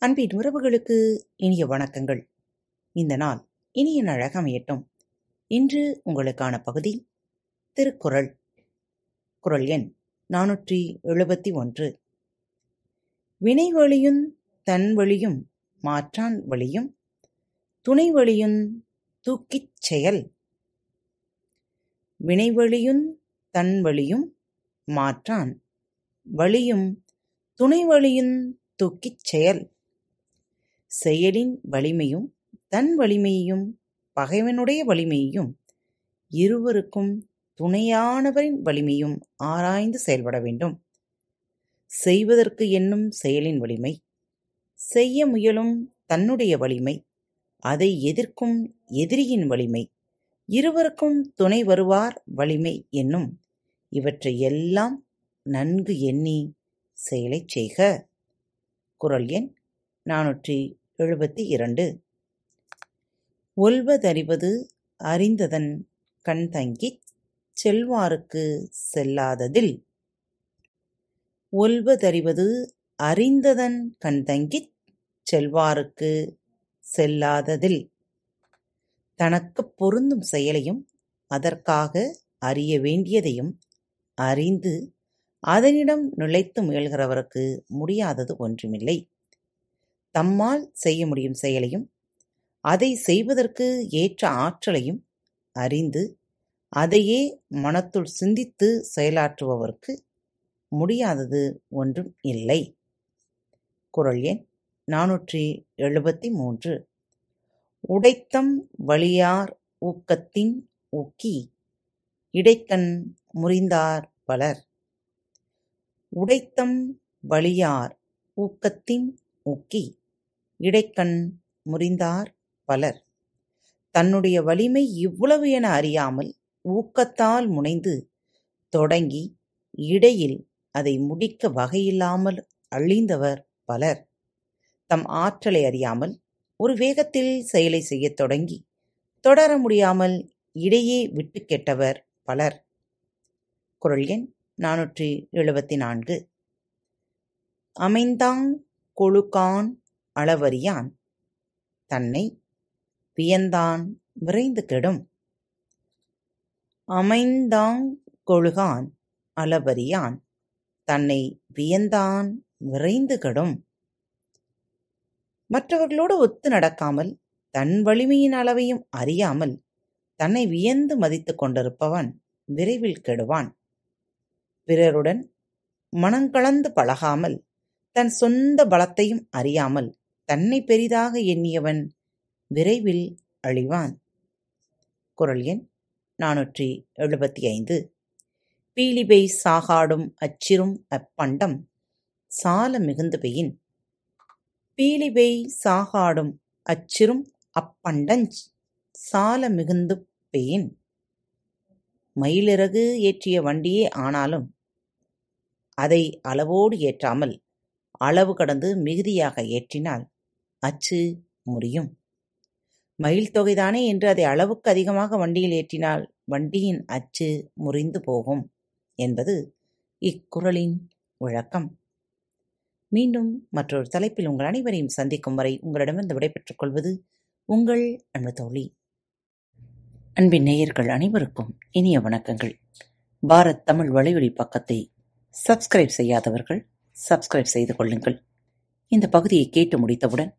அன்பின் உறவுகளுக்கு இனிய வணக்கங்கள். இந்த நாள் இனிய நாளாக அமையட்டும். இன்று உங்களுக்கான பகுதி திருக்குறள். குறள் எண் நானூற்றி எழுபத்தி ஒன்று. வினை வழியுந் தன் வழியும் மாற்றான் வழியும் துணை வழியுந் தூக்கிச் செயல். வினைவழியுந் தன் வழியும் மாற்றான் வழியும் துணை வழியுந் தூக்கிச் செயல். செயலின் வலிமையும் தன் வலிமையையும் பகைவனுடைய வலிமையையும் இருவருக்கும் துணையானவரின் வலிமையும் ஆராய்ந்து செயல்பட வேண்டும். செய்வதற்கு என்னும் செயலின் வலிமை, செய்ய முயலும் தன்னுடைய வலிமை, அதை எதிர்க்கும் எதிரியின் வலிமை, இருவருக்கும் துணை வருவார் வலிமை என்னும் இவற்றை எல்லாம் நன்கு எண்ணி செயலைச் செய்க. குரல் எண் நானூற்றி எழுபத்தி இரண்டு. ஒல்வதறிவது அறிந்ததன் கண்தங்கிச் செல்வாருக்கு செல்லாததில். ஒல்வதறிவது அறிந்ததன் கண்தங்கிச் செல்வாருக்கு செல்லாததில். தனக்குப் பொருந்தும் செயலையும் அதற்காக அறிய வேண்டியதையும் அறிந்து அதனிடம் நிலைத்து முயல்கிறவருக்கு முடியாதது ஒன்றுமில்லை. தம்மால் செய்ய முடியும் செயலையும் அதை செய்வதற்கு ஏற்ற ஆற்றலையும் அறிந்து அதையே மனத்துள் சிந்தித்து செயலாற்றுபவர்க்கு முடியாதது ஒன்றும் இல்லை. குரல் எண் நானூற்றி எழுபத்தி மூன்று உடைத்தம் வழியார் ஊக்கத்தின் ஊக்கி இடைக்கண் முறிந்தார் பலர். உடைத்தம் வழியார் ஊக்கத்தின் ஊக்கி இடைக்கண் முறிந்தார் பலர். தன்னுடைய வலிமை இவ்வளவு என அறியாமல் ஊக்கத்தால் முனைந்து தொடங்கி இடையில் அதை முடிக்க வகையில்லாமல் அழிந்தவர் பலர். தம் ஆற்றலை அறியாமல் ஒரு வேகத்தில் செயலை செய்யத் தொடங்கி தொடர முடியாமல் இடையே விட்டுக் கெட்டவர் பலர். குரல் எண் நானூற்றி எழுபத்தி நான்கு அமைந்தாங் கொழுக்கான் அளவறியான் தன்னை வியந்தான் விரைந்து கெடும். அமைந்தாங் கொழுகான் அளவறியான் தன்னை வியந்தான் விரைந்து கெடும். மற்றவர்களோடு ஒத்து நடக்காமல் தன் வலிமையின் அளவையும் அறியாமல் தன்னை வியந்து மதித்துக் கொண்டிருப்பவன் விரைவில் கெடுவான். பிறருடன் மனங்கலந்து பழகாமல் தன் சொந்த பலத்தையும் அறியாமல் தன்னை பெரிதாக எண்ணியவன் விரைவில் அழிவான். குரல் எண் நானூற்றி எழுபத்தி ஐந்து பீலிபெய் சாகாடும் அச்சிரும் அப்பண்டம் சால மிகுந்து பெயின். பீலிபெய் சாகாடும் அச்சிரும் அப்பண்டஞ்ச் சால மிகுந்து பெயின். மயிலிறகு ஏற்றிய வண்டியே ஆனாலும் அதை அளவோடு ஏற்றாமல் அளவு கடந்து மிகுதியாக ஏற்றினால் அச்சு முறியும். மயில் தொகைதானே என்று அதை அளவுக்கு அதிகமாக வண்டியில் ஏற்றினால் வண்டியின் அச்சு முறிந்து போகும் என்பது இக்குறளின் விளக்கம். மீண்டும் மற்றொரு தலைப்பில் உங்கள் அனைவரையும் சந்திக்கும் வரை உங்களிடமிருந்து விடைபெற்றுக் கொள்வது உங்கள் அன்பு தோழி. அன்பின் நேயர்கள் அனைவருக்கும் இனிய வணக்கங்கள். பாரத் தமிழ் வலையொலி பக்கத்தை சப்ஸ்கிரைப் செய்யாதவர்கள் சப்ஸ்கிரைப் செய்து கொள்ளுங்கள். இந்த பகுதியை கேட்டு முடித்தவுடன்